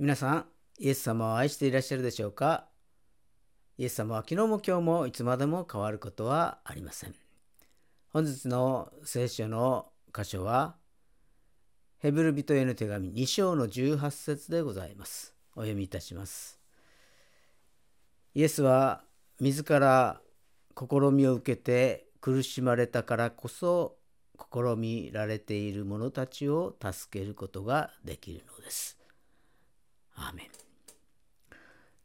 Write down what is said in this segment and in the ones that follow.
皆さん、イエス様を愛していらっしゃるでしょうか？イエス様は昨日も今日もいつまでも変わることはありません。本日の聖書の箇所は、ヘブル人への手紙2章の18節でございます。お読みいたします。イエスは自ら試みを受けて苦しまれたからこそ試みられている者たちを助けることができるのです。アーメン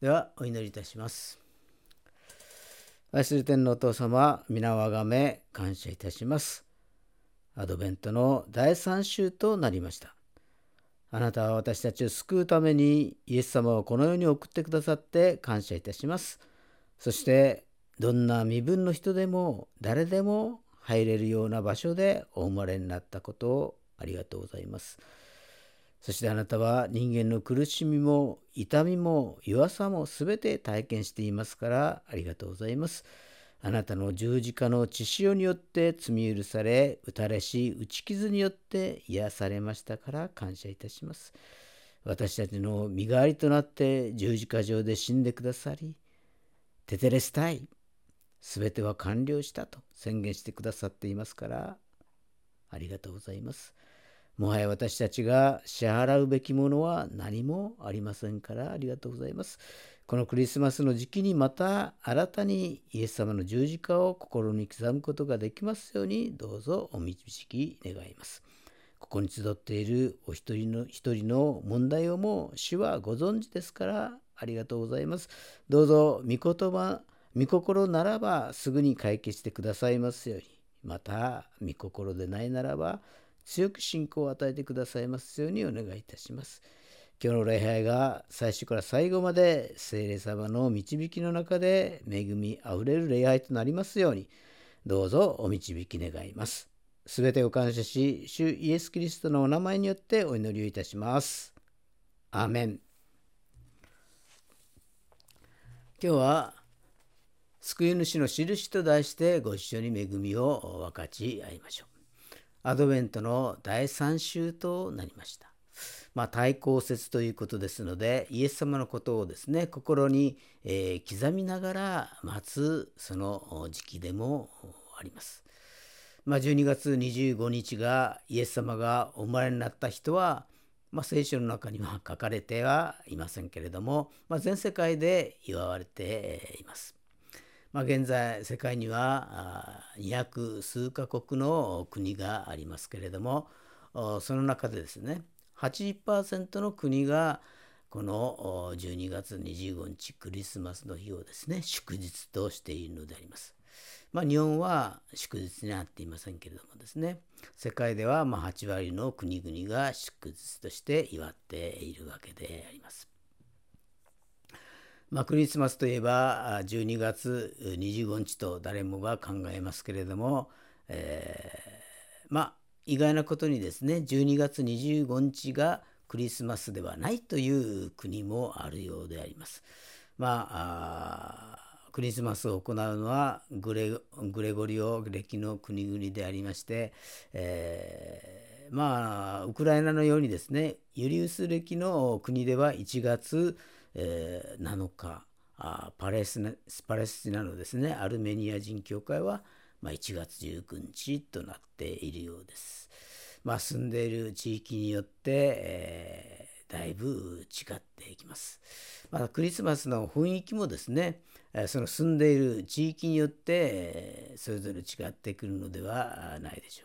ではお祈りいたします。愛する天のお父様、皆をがめ感謝いたします。アドベントの第3週となりました。あなたは私たちを救うためにイエス様をこの世に送ってくださって感謝いたします。そしてどんな身分の人でも誰でも入れるような場所でお生まれになったことをありがとうございます。そしてあなたは人間の苦しみも痛みも弱さも全て体験していますからありがとうございます。あなたの十字架の血潮によって罪許され、打たれし打ち傷によって癒されましたから感謝いたします。私たちの身代わりとなって十字架上で死んでくださり、テテレスタイ、すべては完了したと宣言してくださっていますから、ありがとうございます。もはや私たちが支払うべきものは何もありませんからありがとうございます。このクリスマスの時期にまた新たにイエス様の十字架を心に刻むことができますようにどうぞお導き願います。ここに集っているお一人の一人の問題をも主はご存知ですからありがとうございます。どうぞ御言葉、御心ならばすぐに解決してくださいますように。また御心でないならば強く信仰を与えてくださいますようにお願いいたします。今日の礼拝が最初から最後まで聖霊様の導きの中で恵みあふれる礼拝となりますようにどうぞお導き願います。すべてを感謝し、主イエス・キリストのお名前によってお祈りをいたします。アーメン。今日は救い主の印と題してご一緒に恵みを分かち合いましょう。アドベントの第3週となりました。まあ、対抗説ということですのでイエス様のことをですね心に、えー、刻みながら待つその時期でもあります。まあ、12月25日がイエス様がお生まれになった人は、まあ、聖書の中には書かれてはいませんけれども、まあ、全世界で祝われています。まあ、現在世界には200数カ国の国がありますけれどもその中でですね80%の国がこの12月25日クリスマスの日をですね祝日としているのであります。まあ、日本は祝日になっていませんけれどもですね世界ではま8割の国々が祝日として祝っているわけであります。まあ、クリスマスといえば12月25日と誰もが考えますけれども、えー、まあ意外なことにですね12月25日がクリスマスではないという国もあるようであります。まあクリスマスを行うのはグレゴリオ歴の国々でありまして、えー、まあウクライナのようにですねユリウス歴の国では1月えー、7日あパレスパレスチナのですねアルメニア人教会は、まあ、1月19日となっているようです。まあ、住んでいる地域によって、えー、だいぶ違っていきます。まあ、クリスマスの雰囲気もですねその住んでいる地域によってそれぞれ違ってくるのではないでしょ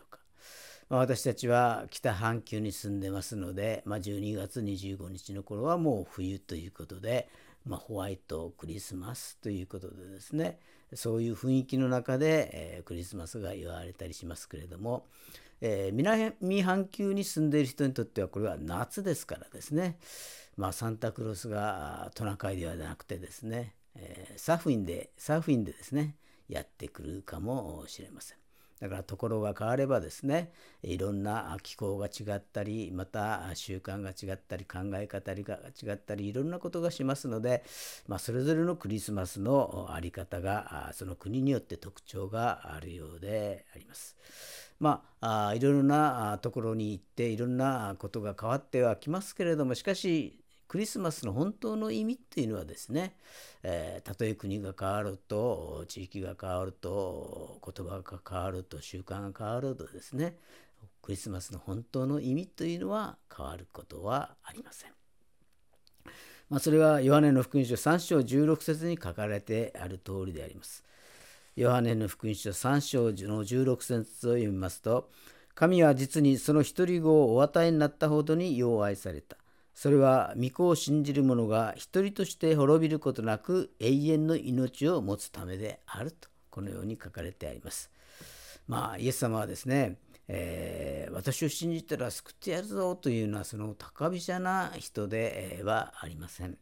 うか。まあ、私たちは北半球に住んでますので、まあ、12月25日の頃はもう冬ということで、まあ、ホワイトクリスマスということでですねそういう雰囲気の中で、えー、クリスマスが祝われたりしますけれども、えー、南半球に住んでいる人にとってはこれは夏ですからですね、まあ、サンタクロースがトナカイではなくてですね、えー、サーフィンでサーフィンでですねやってくるかもしれません。だからところが変わればですねいろんな気候が違ったりまた習慣が違ったり考え方が違ったりいろんなことがしますので、まあ、それぞれのクリスマスの在り方がその国によって特徴があるようであります。まあ、いろいろなところに行っていろんなことが変わってはきますけれどもしかしクリスマスの本当の意味っていうのはですね、えー、たとえ国が変わると地域が変わると言葉が変わると習慣が変わるとですねクリスマスの本当の意味というのは変わることはありません。まあ、それはヨハネの福音書3章16節に書かれてある通りであります。ヨハネの福音書3章の16節を読みますと、神は実にその一人子をお与えになったほどによう愛された。それは御子を信じる者が一人として滅びることなく永遠の命を持つためであるとこのように書かれてあります。まあイエス様はですねえー、私を信じたら救ってやるぞというのはその高飛車な人ではありません。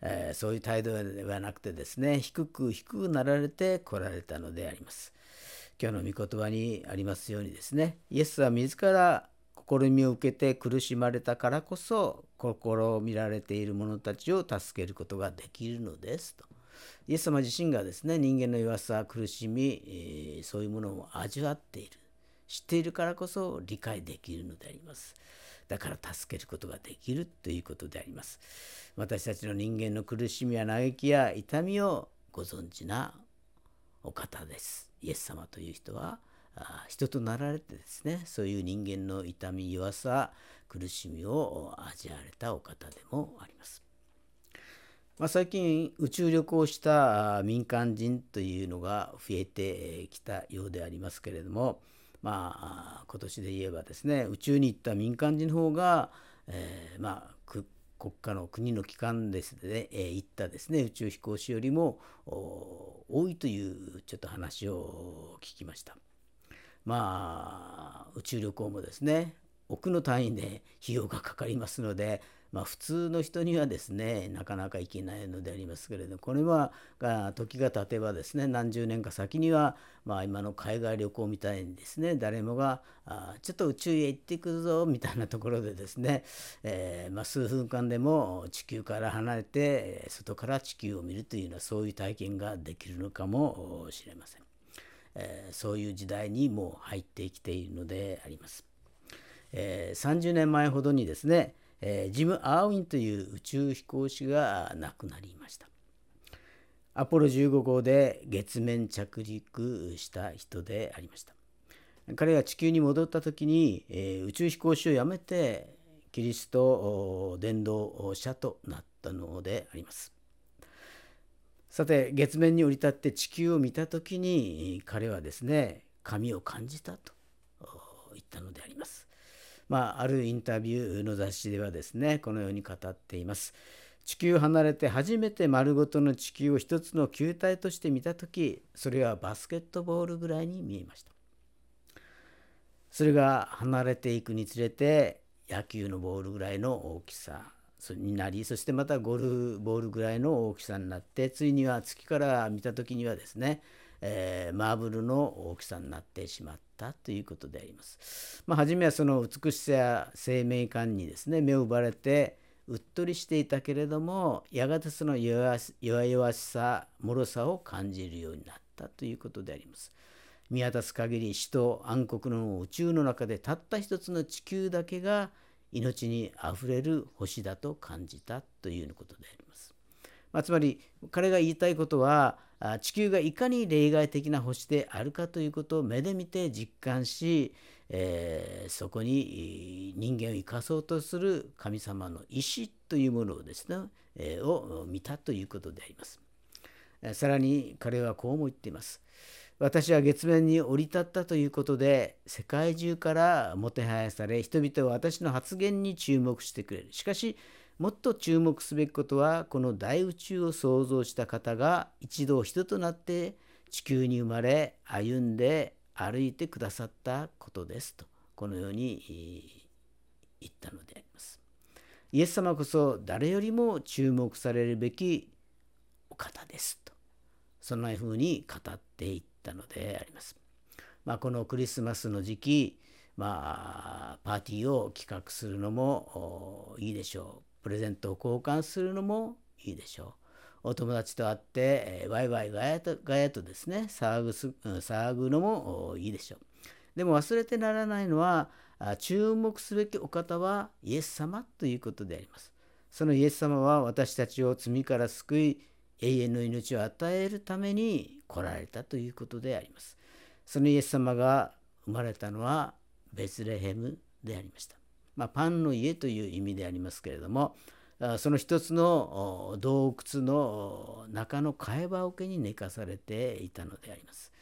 えー、そういう態度ではなくてですね低く低くなられてこられたのであります。今日の御言葉にありますようにですねイエスは自ら試みを受けて苦しまれたからこそ心を見られている者たちを助けることができるのですと。イエス様自身がですね人間の弱さ苦しみ、えー、そういうものを味わっている知っているからこそ理解できるのであります。だから助けることができるということであります。私たちの人間の苦しみや嘆きや痛みをご存知なお方です。イエス様という人は人となられてですねそういう人間の痛み弱さ苦しみを味わわれたお方でもあります。まあ、最近宇宙旅行した民間人というのが増えてきたようでありますけれどもまあ、今年で言えばですね宇宙に行った民間人の方が、えー、まあ、国家の国の機関ですね、えー、行ったですね宇宙飛行士よりも多いというちょっと話を聞きました。まあ宇宙旅行もですね億の単位で費用がかかりますのでまあ、普通の人にはですねなかなかいけないのでありますけれどこれは時が経てばですね何十年か先には、まあ、今の海外旅行みたいにですね誰もがあちょっと宇宙へ行ってくるぞみたいなところでですね、えー、まあ、数分間でも地球から離れて外から地球を見るというようなそういう体験ができるのかもしれません。えー、そういう時代にもう入ってきているのであります。えー、30年前ほどにですねえー、ジム・アーウィンという宇宙飛行士が亡くなりました。アポロ15号で月面着陸した人でありました。彼が地球に戻った時に、えー、宇宙飛行士を辞めてキリスト伝道者となったのであります。さて月面に降り立って地球を見た時に彼はですね神を感じたと言ったのであります。まあ、あるインタビューの雑誌ではですねこのように語っています。地球離れて初めて丸ごとの地球を一つの球体として見た時それはバスケットボールぐらいに見えました。それが離れていくにつれて野球のボールぐらいの大きさになりそしてまたゴルフボールぐらいの大きさになってついには月から見た時にはですねえー、マーブルの大きさになってしまったということであります。まあ、初めはその美しさや生命感にですね目を奪われてうっとりしていたけれどもやがてその弱々しさ脆さを感じるようになったということであります。見渡す限り死と暗黒の宇宙の中でたった一つの地球だけが命にあふれる星だと感じたということであります。まあ、つまり彼が言いたいことは地球がいかに例外的な星であるかということを目で見て実感し、えー、そこに人間を生かそうとする神様の意志というものをですね、えー、を見たということであります。さらに彼はこうも言っています。私は月面に降り立ったということで世界中からもてはやされ人々は私の発言に注目してくれる。しかしもっと注目すべきことはこの大宇宙を創造した方が一度人となって地球に生まれ歩んで歩いてくださったことですとこのように言ったのであります。イエス様こそ誰よりも注目されるべきお方ですとそんなふうに語っていったのであります。まあ、このクリスマスの時期まあ、パーティーを企画するのもいいでしょう。プレゼントを交換するのもいいでしょう。お友達と会って、えー、ワイワイガヤとガヤとですね騒ぐす騒ぐのもいいでしょう。でも忘れてならないのは注目すべきお方はイエス様ということであります。そのイエス様は私たちを罪から救い永遠の命を与えるために来られたということであります。そのイエス様が生まれたのはベツレヘムでありました。まあ、パンの家という意味でありますけれどもその一つの洞窟の中の替え場桶に寝かされていたのであります。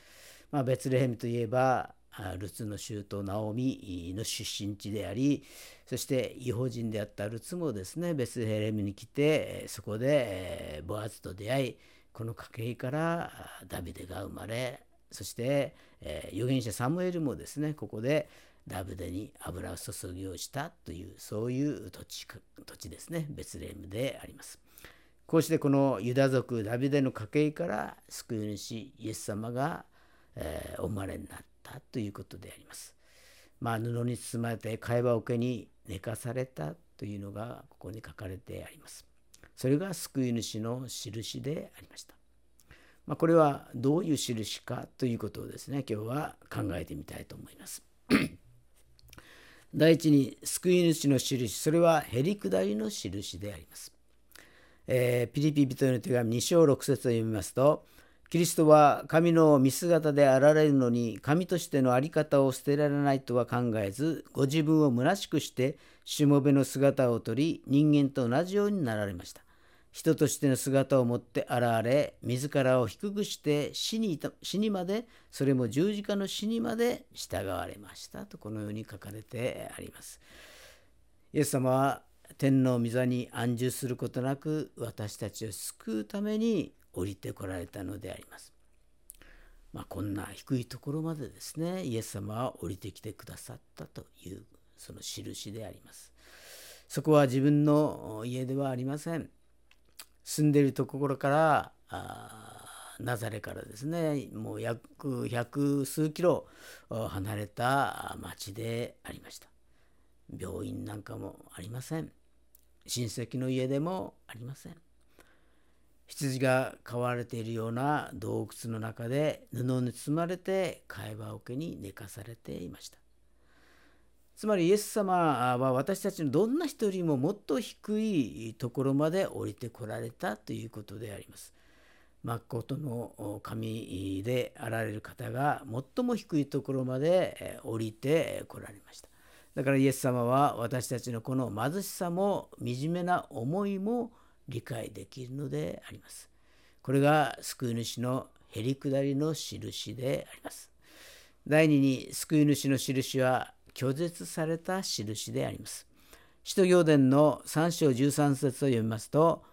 まあ、ベツレヘムといえばルツの舅ナオミの出身地でありそして違法人であったルツもですねベツレムに来てそこでボアズと出会いこの家系からダビデが生まれそして預言者サムエルもですねここでダビデに油を注ぎをしたというそういう土地土地ですねベツレヘムであります。こうしてこのユダ族ダビデの家系から救い主イエス様が、お生まれになったったということであります。まあ、布に包まれて貝羽桶に寝かされたというのがここに書かれてあります。それが救い主の印でありました。まあ、これはどういう印かということをですね今日は考えてみたいと思います。第一に救い主の印それはへりくだりの印であります。えー、ピリピ人への手紙2章6節を読みますとキリストは神の見姿であられるのに神としての在り方を捨てられないとは考えずご自分を虚しくしてしもべの姿をとり人間と同じようになられました。人としての姿を持って現れ自らを低くして死に死にまでそれも十字架の死にまで従われました。とこのように書かれてあります。イエス様は天皇御座に安住することなく私たちを救うために降りてこられたのであります。まあ、こんな低いところまでですねイエス様は降りてきてくださったというその印であります。そこは自分の家ではありません。住んでいるところからナザレからですねもう約百数キロ離れた町でありました病院なんかもありません親戚の家でもありません羊が飼われているような洞窟の中で布に包まれて会話桶に寝かされていましたつまりイエス様は私たちのどんな人よりももっと低いところまで降りてこられたということであります。誠の神であられる方が最も低いところまで降りてこられました。だからイエス様は私たちのこの貧しさも惨めな思いも理解できるのであります。これが救い主のへりくだりの印であります。第2に救い主の印は拒絶された印であります。使徒行伝の3章13節を読みますと、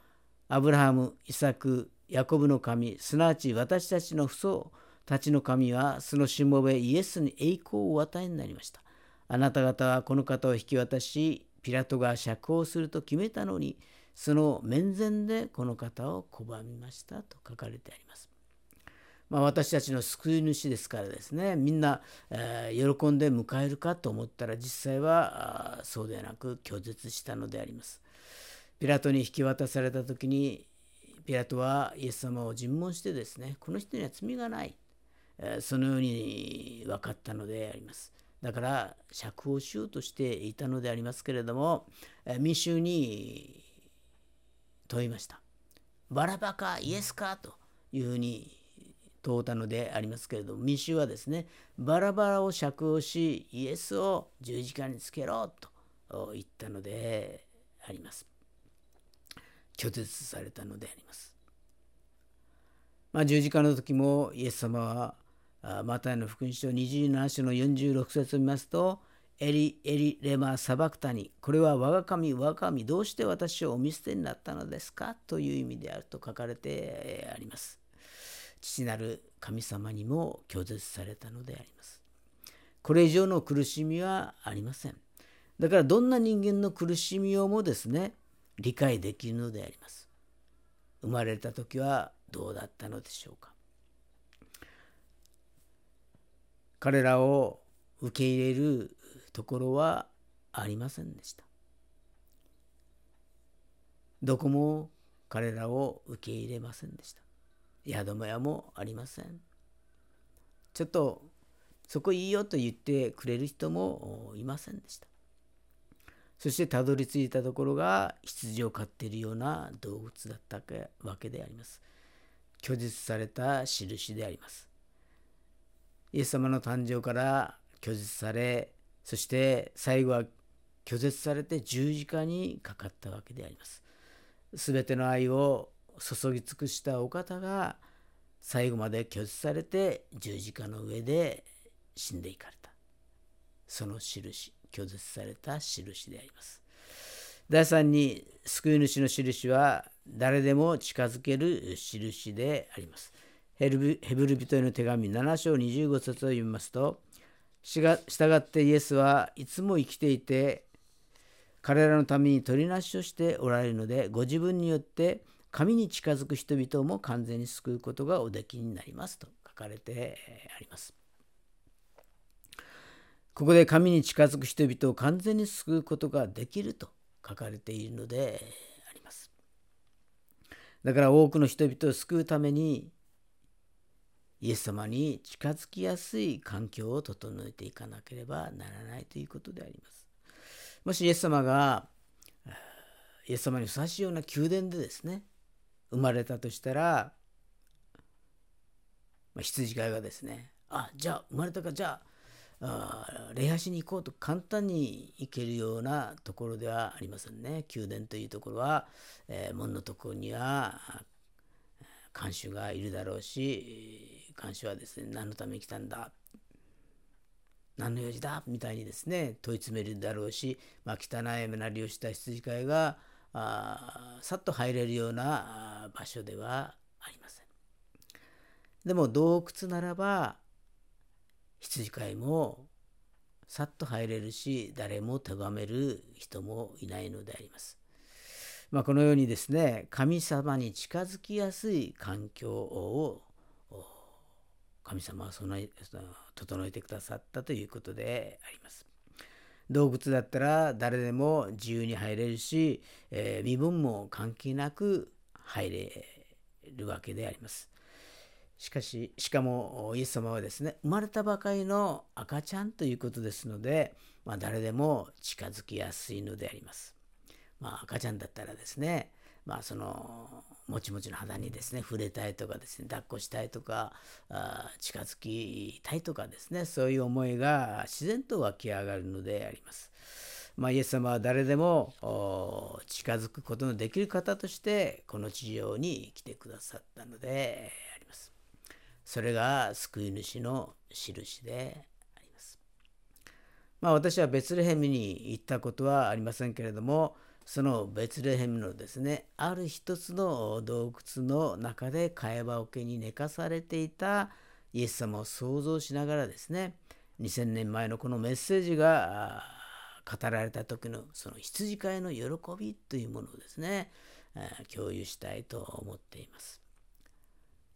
アブラハム、イサク、ヤコブの神、すなわち私たちの父祖たちの神は、そのしもべイエスに栄光をお与えになりました。あなた方はこの方を引き渡し、ピラトが釈放すると決めたのに、その面前でこの方を拒みましたと書かれてあります。まあ、私たちの救い主ですからですねみんな、えー、喜んで迎えるかと思ったら実際はそうではなく拒絶したのであります。ピラトに引き渡された時にピラトはイエス様を尋問してですねこの人には罪がない、えー、そのように分かったのであります。だから釈放しようとしていたのでありますけれども民衆に問いました。バラバかイエスか？というふうに問うたのでありますけれども民衆はですねバラバラを釈放しイエスを十字架につけろと言ったのであります。拒絶されたのであります。まあ、十字架の時もイエス様はマタイの福音書27章の46節を見ますとエリ・エリ・レマ・サバクタニこれは我が神我が神どうして私をお見捨てになったのですか？という意味であると書かれてあります。父なる神様にも拒絶されたのであります。これ以上の苦しみはありません。だからどんな人間の苦しみをもですね理解できるのであります。生まれた時はどうだったのでしょうか。彼らを受け入れるところはありませんでした。どこも彼らを受け入れませんでした。宿間屋もありません。ちょっとそこいいよと言ってくれる人もいませんでした。そしてたどり着いたところが羊を飼っているような動物だったわけであります。拒絶された印であります。イエス様の誕生から拒絶され、そして最後は拒絶されて十字架にかかったわけであります。すべての愛を注ぎ尽くしたお方が最後まで拒絶されて十字架の上で死んでいかれた。その印、拒絶された印であります。第3に救い主の印は誰でも近づける印であります。ヘブル人への手紙7章25節を読みますと、従ってイエスはいつも生きていて彼らのために取りなしをしておられるので、ご自分によって神に近づく人々も完全に救うことがおできになりますと書かれてあります。ここで神に近づく人々を完全に救うことができると書かれているのであります。だから多くの人々を救うためにイエス様に近づきやすい環境を整えていかなければならないということであります。もしイエス様がイエス様にふさわしいような宮殿でですね生まれたとしたら、まあ、羊飼いがですねあじゃあ生まれたかじゃあ礼拝しに行こうと簡単に行けるようなところではありませんね宮殿というところは、えー、門のところには看守がいるだろうし看守はですね何のために来たんだ？何の用事だ？みたいにですね問い詰めるだろうし、まあ、汚い目なりをした羊飼いがあさっと入れるような場所ではありません。でも洞窟ならば羊飼いもさっと入れるし誰も咎める人もいないのであります。まあ、このようにですね神様に近づきやすい環境を神様は備え整えてくださったということであります。洞窟だったら誰でも自由に入れるし、えー、身分も関係なく入れるわけであります。しかし、しかもイエス様はですね、生まれたばかりの赤ちゃんということですので、まあ、誰でも近づきやすいのであります。まあ、赤ちゃんだったらですね、まあ、そのもちもちの肌にですね触れたいとかですね抱っこしたいとかあ近づきたいとかですねそういう思いが自然と湧き上がるのであります。まあ、イエス様は誰でも近づくことのできる方としてこの地上に来てくださったのであります。それが救い主の印であります。まあ、私はベツレヘムに行ったことはありませんけれどもそのベツレヘムのですねある一つの洞窟の中で会話桶に寝かされていたイエス様を想像しながらですね2000年前のこのメッセージが語られた時のその羊飼いの喜びというものをですね共有したいと思っています。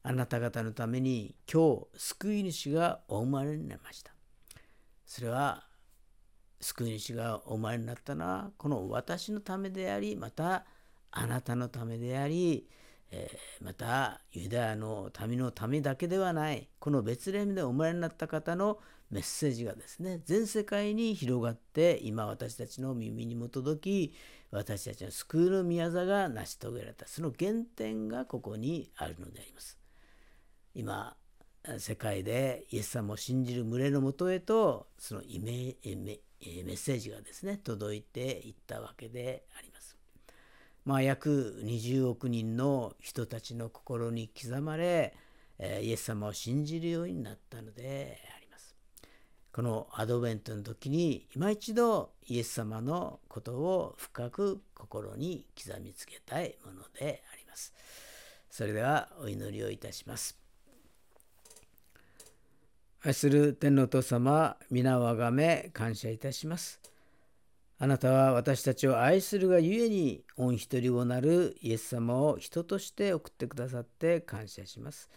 あなた方のために今日救い主がお生まれになりました。それは救い主がお前になったのはこの私のためでありまたあなたのためであり、えー、またユダヤの民のためだけではない。この別レムでお前になった方のメッセージがですね全世界に広がって今私たちの耳にも届き私たちの救いの宮座が成し遂げられた。その原点がここにあるのであります。今世界でイエス様を信じる群れのもとへとそのイメメメッセージがですね届いていったわけであります。まあ、約20億人の人たちの心に刻まれイエス様を信じるようになったのであります。このアドベントの時に今一度イエス様のことを深く心に刻みつけたいものであります。それではお祈りをいたします。愛する天のお父様、皆をあがめ感謝いたします。あなたは私たちを愛するがゆえに、御一人をなるイエス様を人として送ってくださって感謝します。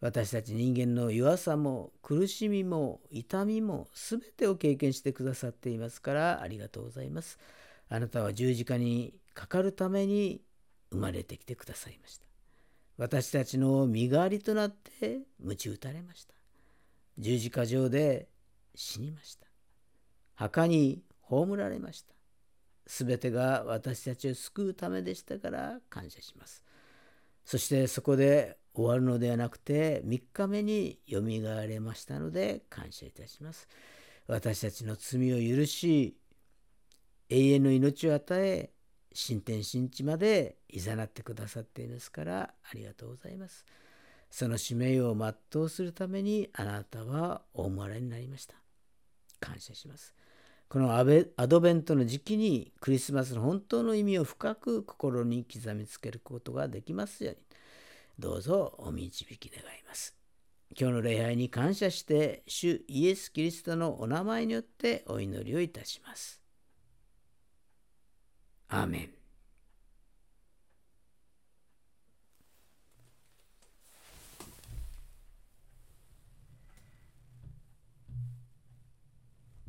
私たち人間の弱さも苦しみも痛みも全てを経験してくださっていますからありがとうございます。あなたは十字架にかかるために生まれてきてくださいました。私たちの身代わりとなって鞭打たれました。十字架上で死にました。墓に葬られました。すべてが私たちを救うためでしたから感謝します。そしてそこで終わるのではなくて3日目によみがえれましたので感謝いたします。私たちの罪を許し永遠の命を与え新天新地まで誘ってくださっていますからありがとうございます。その使命を全うするためにあなたは大生まれになりました。感謝します。このアドベントの時期にクリスマスの本当の意味を深く心に刻みつけることができますようにどうぞお導き願います。今日の礼拝に感謝して主イエス・キリストのお名前によってお祈りをいたします。アーメン